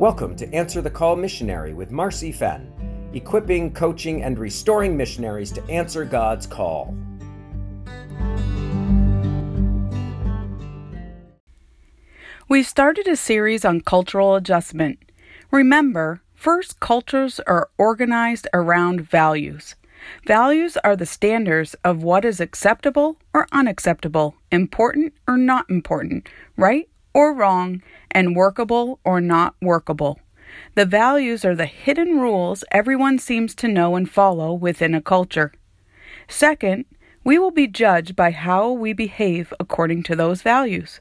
Welcome to Answer the Call Missionary with Marcy Fenn, equipping, coaching, and restoring missionaries to answer God's call. We've started a series on cultural adjustment. Remember, first, cultures are organized around values. Values are the standards of what is acceptable or unacceptable, important or not important, right or wrong, and workable or not workable. The values are the hidden rules everyone seems to know and follow within a culture. Second, we will be judged by how we behave according to those values.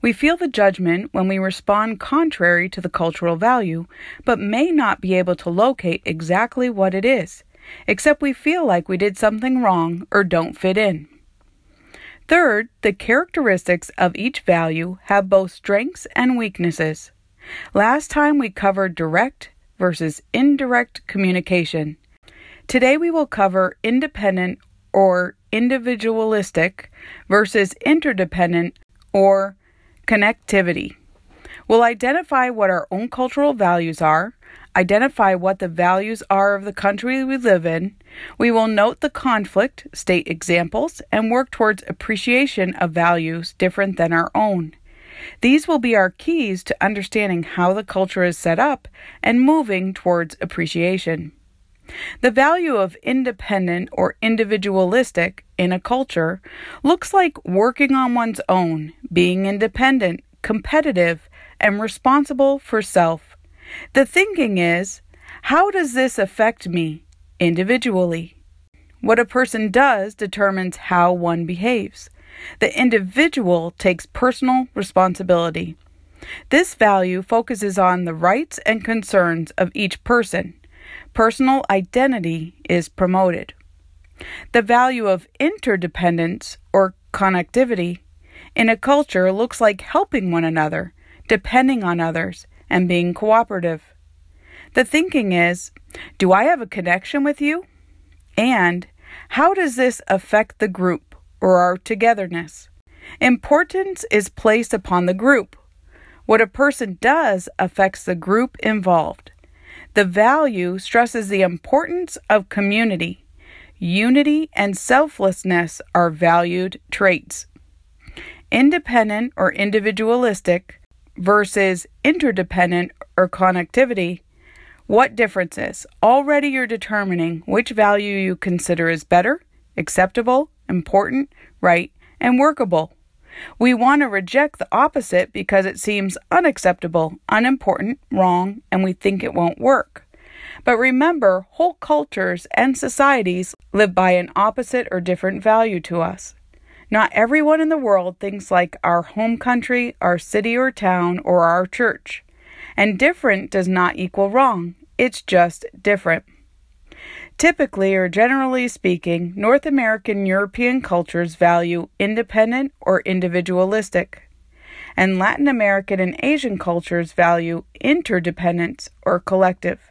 We feel the judgment when we respond contrary to the cultural value, but may not be able to locate exactly what it is, except we feel like we did something wrong or don't fit in. Third, the characteristics of each value have both strengths and weaknesses. Last time we covered direct versus indirect communication. Today we will cover independent or individualistic versus interdependent or connectivity. We'll identify what our own cultural values are, identify what the values are of the country we live in. We will note the conflict, state examples, and work towards appreciation of values different than our own. These will be our keys to understanding how the culture is set up and moving towards appreciation. The value of independent or individualistic in a culture looks like working on one's own, being independent, competitive, and responsible for self. The thinking is, how does this affect me individually? What a person does determines how one behaves. The individual takes personal responsibility. This value focuses on the rights and concerns of each person. Personal identity is promoted. The value of interdependence or connectivity in a culture looks like helping one another, depending on others, and being cooperative. The thinking is do I have a connection with you? And how does this affect the group or our togetherness? Importance is placed upon the group. What a person does affects the group involved. The value stresses the importance of community. Unity and selflessness are valued traits. Independent or individualistic versus interdependent or connectivity, what differences? Already you're determining which value you consider is better, acceptable, important, right, and workable. We want to reject the opposite because it seems unacceptable, unimportant, wrong, and we think it won't work. But remember, whole cultures and societies live by an opposite or different value to us. Not everyone in the world thinks like our home country, our city or town, or our church. And different does not equal wrong, it's just different. Typically, or generally speaking, North American European cultures value independent or individualistic, and Latin American and Asian cultures value interdependence or collective.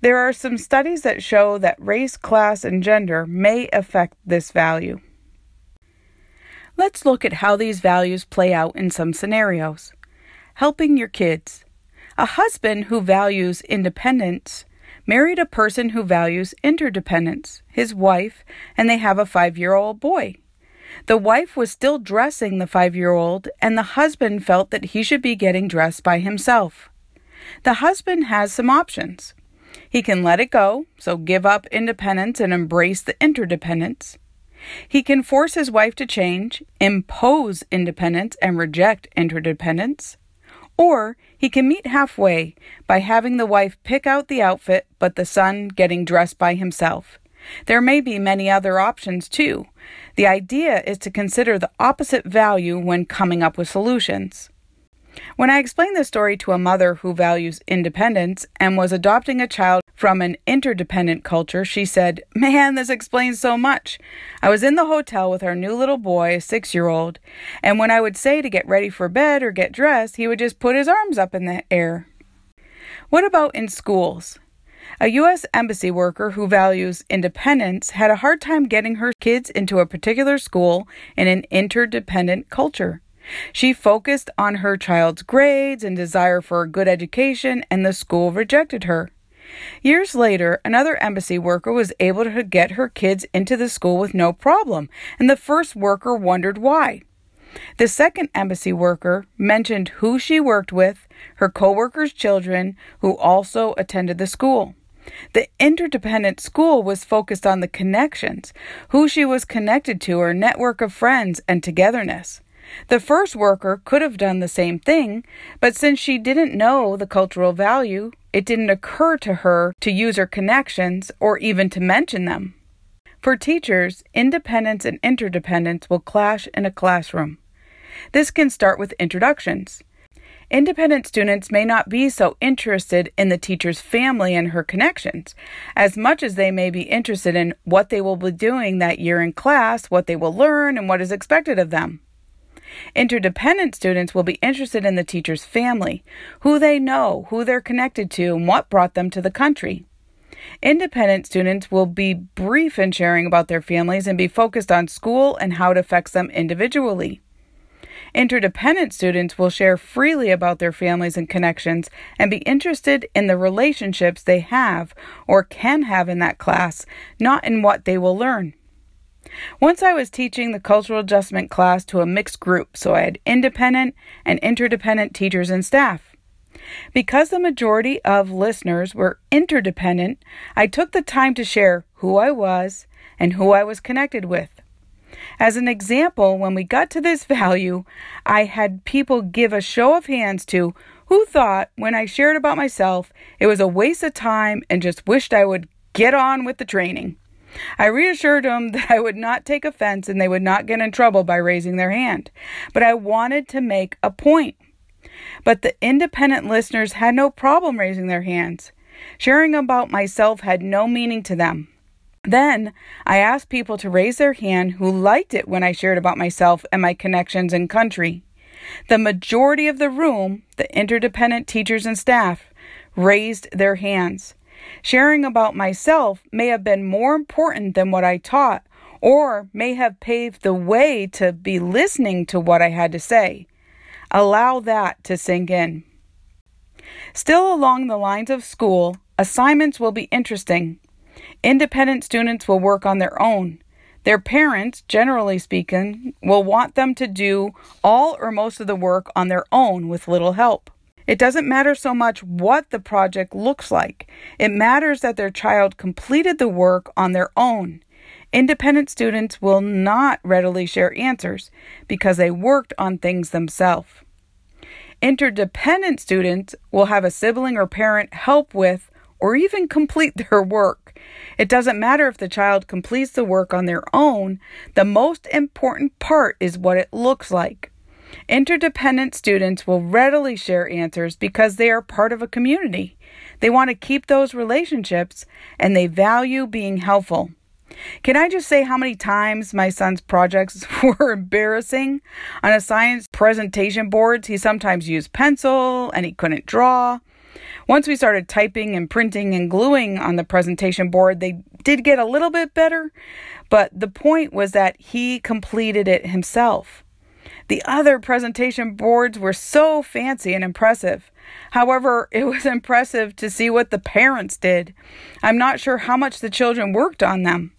There are some studies that show that race, class, and gender may affect this value. Let's look at how these values play out in some scenarios. Helping your kids. A husband who values independence married a person who values interdependence, his wife, and they have a five year old boy. The wife was still dressing the five year old, and the husband felt that he should be getting dressed by himself. The husband has some options. He can let it go, so give up independence and embrace the interdependence. He can force his wife to change, impose independence, and reject interdependence. Or he can meet halfway by having the wife pick out the outfit, but the son getting dressed by himself. There may be many other options too. The idea is to consider the opposite value when coming up with solutions. When I explained this story to a mother who values independence and was adopting a child from an interdependent culture, she said, Man, this explains so much. I was in the hotel with our new little boy, a six year old, and when I would say to get ready for bed or get dressed, he would just put his arms up in the air. What about in schools? A U.S. Embassy worker who values independence had a hard time getting her kids into a particular school in an interdependent culture. She focused on her child's grades and desire for a good education, and the school rejected her. Years later, another embassy worker was able to get her kids into the school with no problem, and the first worker wondered why. The second embassy worker mentioned who she worked with, her coworkers' children, who also attended the school. The interdependent school was focused on the connections, who she was connected to, her network of friends, and togetherness. The first worker could have done the same thing, but since she didn't know the cultural value, it didn't occur to her to use her connections or even to mention them. For teachers, independence and interdependence will clash in a classroom. This can start with introductions. Independent students may not be so interested in the teacher's family and her connections, as much as they may be interested in what they will be doing that year in class, what they will learn, and what is expected of them. Interdependent students will be interested in the teacher's family, who they know, who they're connected to, and what brought them to the country. Independent students will be brief in sharing about their families and be focused on school and how it affects them individually. Interdependent students will share freely about their families and connections and be interested in the relationships they have or can have in that class, not in what they will learn. Once I was teaching the cultural adjustment class to a mixed group, so I had independent and interdependent teachers and staff. Because the majority of listeners were interdependent, I took the time to share who I was and who I was connected with. As an example, when we got to this value, I had people give a show of hands to who thought when I shared about myself it was a waste of time and just wished I would get on with the training. I reassured them that I would not take offense and they would not get in trouble by raising their hand. But I wanted to make a point. But the independent listeners had no problem raising their hands. Sharing about myself had no meaning to them. Then I asked people to raise their hand who liked it when I shared about myself and my connections and country. The majority of the room, the interdependent teachers and staff, raised their hands. Sharing about myself may have been more important than what I taught, or may have paved the way to be listening to what I had to say. Allow that to sink in. Still along the lines of school, assignments will be interesting. Independent students will work on their own. Their parents, generally speaking, will want them to do all or most of the work on their own with little help. It doesn't matter so much what the project looks like, it matters that their child completed the work on their own. Independent students will not readily share answers because they worked on things themselves. Interdependent students will have a sibling or parent help with or even complete their work. It doesn't matter if the child completes the work on their own, the most important part is what it looks like. Interdependent students will readily share answers because they are part of a community. They want to keep those relationships and they value being helpful. Can I just say how many times my son's projects were embarrassing? On a science presentation boards, he sometimes used pencil and he couldn't draw. Once we started typing and printing and gluing on the presentation board, they did get a little bit better, but the point was that he completed it himself. The other presentation boards were so fancy and impressive. However, it was impressive to see what the parents did. I'm not sure how much the children worked on them.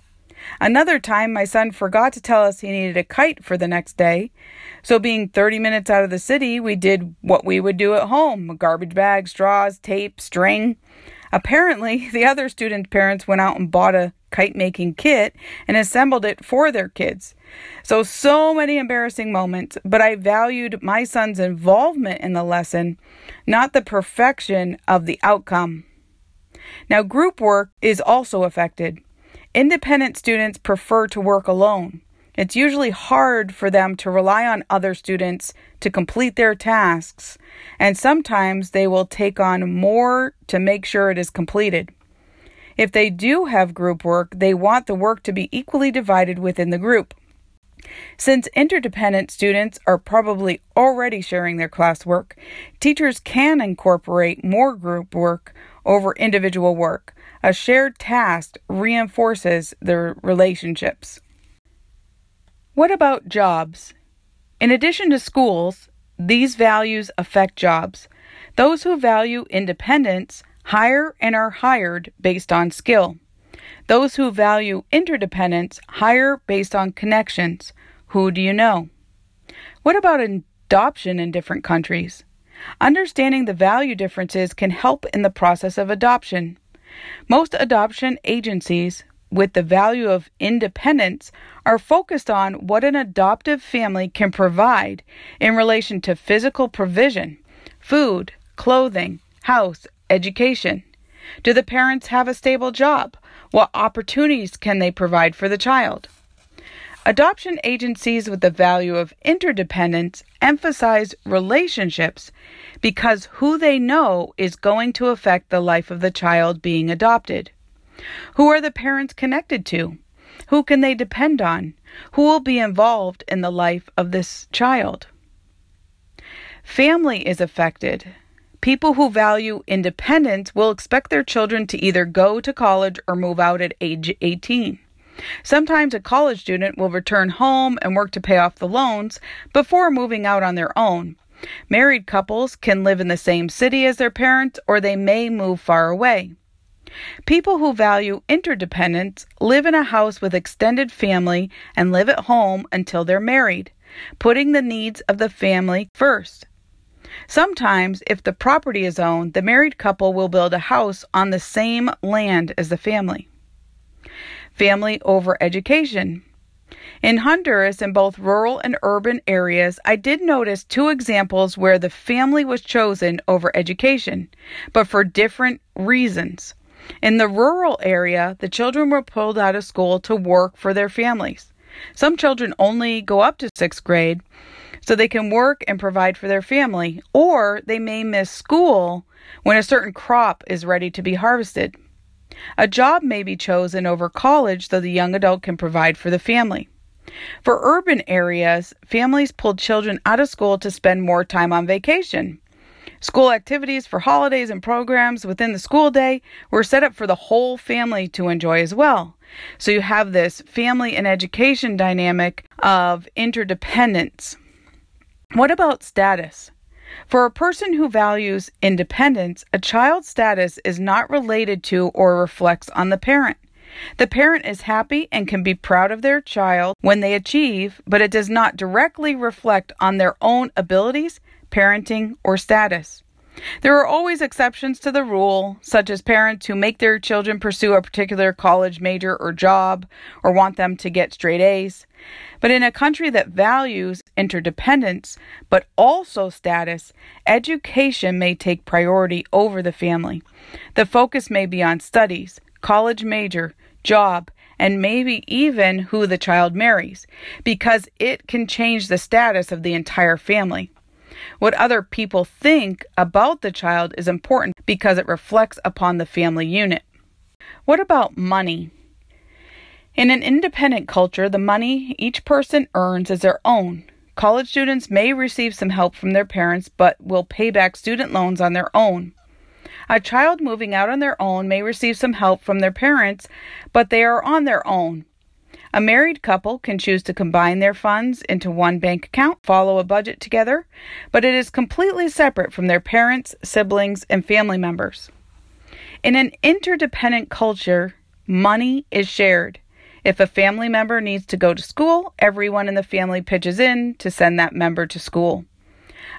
Another time, my son forgot to tell us he needed a kite for the next day. So, being 30 minutes out of the city, we did what we would do at home garbage bags, straws, tape, string. Apparently, the other students' parents went out and bought a kite making kit and assembled it for their kids. So, so many embarrassing moments, but I valued my son's involvement in the lesson, not the perfection of the outcome. Now, group work is also affected. Independent students prefer to work alone. It's usually hard for them to rely on other students to complete their tasks, and sometimes they will take on more to make sure it is completed. If they do have group work, they want the work to be equally divided within the group. Since interdependent students are probably already sharing their classwork, teachers can incorporate more group work over individual work. A shared task reinforces their relationships. What about jobs? In addition to schools, these values affect jobs. Those who value independence hire and are hired based on skill. Those who value interdependence hire based on connections. Who do you know? What about adoption in different countries? Understanding the value differences can help in the process of adoption. Most adoption agencies with the value of independence are focused on what an adoptive family can provide in relation to physical provision, food, clothing, house, education. Do the parents have a stable job? What opportunities can they provide for the child? Adoption agencies with the value of interdependence emphasize relationships because who they know is going to affect the life of the child being adopted. Who are the parents connected to? Who can they depend on? Who will be involved in the life of this child? Family is affected. People who value independence will expect their children to either go to college or move out at age 18. Sometimes a college student will return home and work to pay off the loans before moving out on their own. Married couples can live in the same city as their parents or they may move far away. People who value interdependence live in a house with extended family and live at home until they're married, putting the needs of the family first. Sometimes, if the property is owned, the married couple will build a house on the same land as the family. Family over education. In Honduras, in both rural and urban areas, I did notice two examples where the family was chosen over education, but for different reasons. In the rural area, the children were pulled out of school to work for their families. Some children only go up to sixth grade so they can work and provide for their family, or they may miss school when a certain crop is ready to be harvested. A job may be chosen over college so the young adult can provide for the family. For urban areas, families pull children out of school to spend more time on vacation. School activities for holidays and programs within the school day were set up for the whole family to enjoy as well. So you have this family and education dynamic of interdependence. What about status? For a person who values independence, a child's status is not related to or reflects on the parent. The parent is happy and can be proud of their child when they achieve, but it does not directly reflect on their own abilities, parenting, or status. There are always exceptions to the rule, such as parents who make their children pursue a particular college major or job or want them to get straight A's. But in a country that values interdependence but also status, education may take priority over the family. The focus may be on studies, college major, job, and maybe even who the child marries, because it can change the status of the entire family. What other people think about the child is important because it reflects upon the family unit. What about money? In an independent culture, the money each person earns is their own. College students may receive some help from their parents but will pay back student loans on their own. A child moving out on their own may receive some help from their parents, but they are on their own. A married couple can choose to combine their funds into one bank account, follow a budget together, but it is completely separate from their parents, siblings, and family members. In an interdependent culture, money is shared. If a family member needs to go to school, everyone in the family pitches in to send that member to school.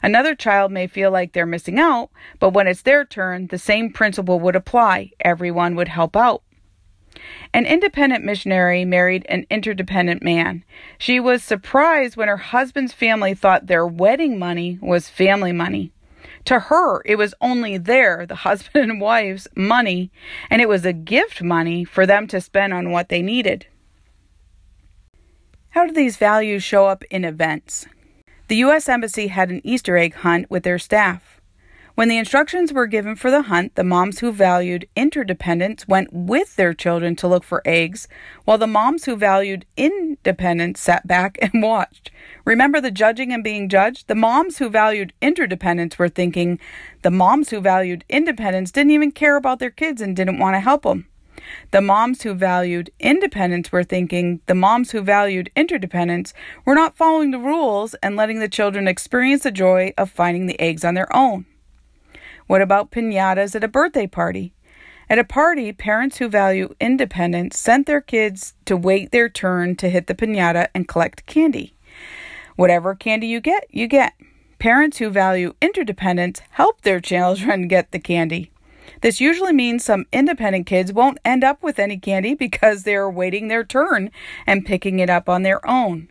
Another child may feel like they're missing out, but when it's their turn, the same principle would apply. Everyone would help out. An independent missionary married an interdependent man. She was surprised when her husband's family thought their wedding money was family money. To her, it was only their, the husband and wife's, money, and it was a gift money for them to spend on what they needed. How do these values show up in events? The U.S. Embassy had an Easter egg hunt with their staff. When the instructions were given for the hunt, the moms who valued interdependence went with their children to look for eggs, while the moms who valued independence sat back and watched. Remember the judging and being judged? The moms who valued interdependence were thinking the moms who valued independence didn't even care about their kids and didn't want to help them. The moms who valued independence were thinking the moms who valued interdependence were not following the rules and letting the children experience the joy of finding the eggs on their own. What about pinatas at a birthday party? At a party, parents who value independence sent their kids to wait their turn to hit the pinata and collect candy. Whatever candy you get, you get. Parents who value interdependence help their children get the candy. This usually means some independent kids won't end up with any candy because they're waiting their turn and picking it up on their own.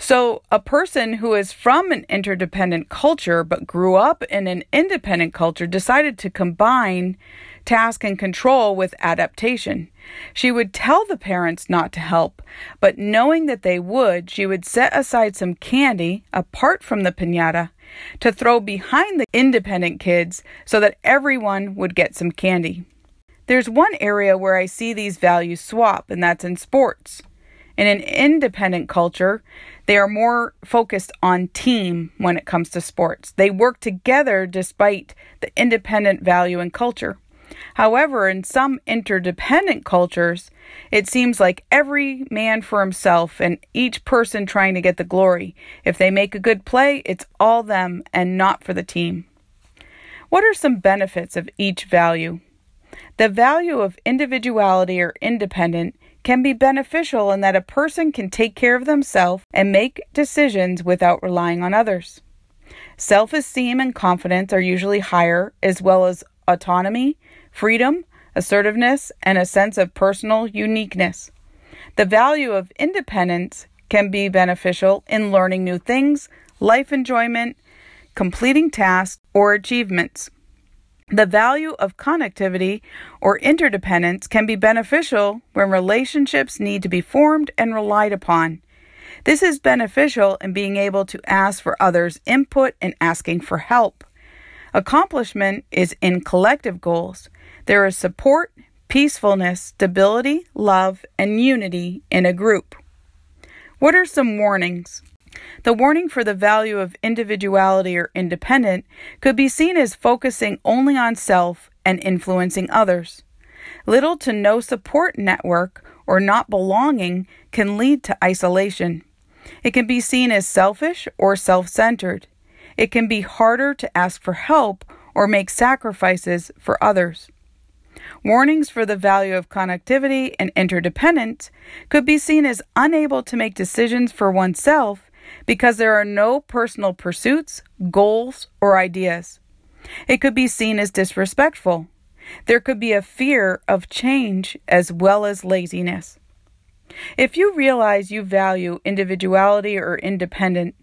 So, a person who is from an interdependent culture but grew up in an independent culture decided to combine task and control with adaptation. She would tell the parents not to help, but knowing that they would, she would set aside some candy apart from the pinata to throw behind the independent kids so that everyone would get some candy. There's one area where I see these values swap, and that's in sports. In an independent culture, they are more focused on team when it comes to sports. They work together despite the independent value and culture. However, in some interdependent cultures, it seems like every man for himself and each person trying to get the glory. If they make a good play, it's all them and not for the team. What are some benefits of each value? The value of individuality or independent can be beneficial in that a person can take care of themselves and make decisions without relying on others. Self esteem and confidence are usually higher, as well as autonomy, freedom, assertiveness, and a sense of personal uniqueness. The value of independence can be beneficial in learning new things, life enjoyment, completing tasks, or achievements. The value of connectivity or interdependence can be beneficial when relationships need to be formed and relied upon. This is beneficial in being able to ask for others' input and asking for help. Accomplishment is in collective goals. There is support, peacefulness, stability, love, and unity in a group. What are some warnings? The warning for the value of individuality or independent could be seen as focusing only on self and influencing others. Little to no support network or not belonging can lead to isolation. It can be seen as selfish or self centered. It can be harder to ask for help or make sacrifices for others. Warnings for the value of connectivity and interdependence could be seen as unable to make decisions for oneself because there are no personal pursuits, goals, or ideas. It could be seen as disrespectful. There could be a fear of change as well as laziness. If you realize you value individuality or independent,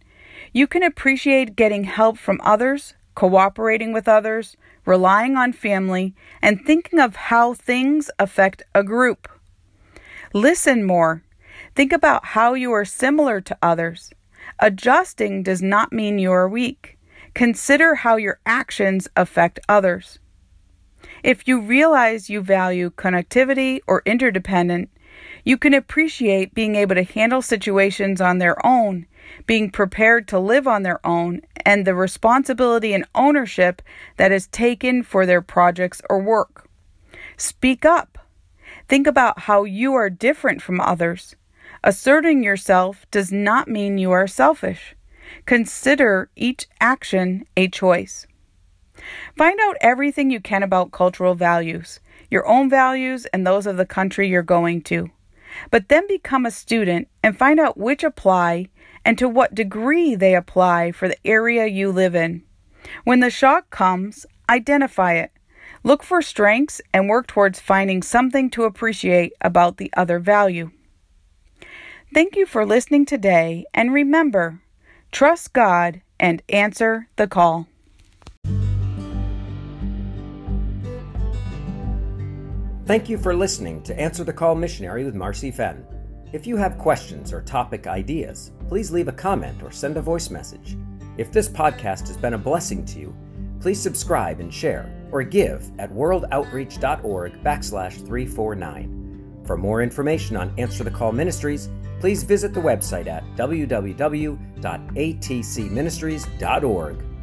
you can appreciate getting help from others, cooperating with others, relying on family, and thinking of how things affect a group. Listen more. Think about how you are similar to others. Adjusting does not mean you are weak. Consider how your actions affect others. If you realize you value connectivity or interdependent, you can appreciate being able to handle situations on their own, being prepared to live on their own, and the responsibility and ownership that is taken for their projects or work. Speak up. Think about how you are different from others. Asserting yourself does not mean you are selfish. Consider each action a choice. Find out everything you can about cultural values, your own values and those of the country you're going to. But then become a student and find out which apply and to what degree they apply for the area you live in. When the shock comes, identify it. Look for strengths and work towards finding something to appreciate about the other value. Thank you for listening today, and remember trust God and answer the call. Thank you for listening to Answer the Call Missionary with Marcy Fenn. If you have questions or topic ideas, please leave a comment or send a voice message. If this podcast has been a blessing to you, please subscribe and share or give at worldoutreach.org backslash 349. For more information on Answer the Call Ministries, please visit the website at www.atcministries.org.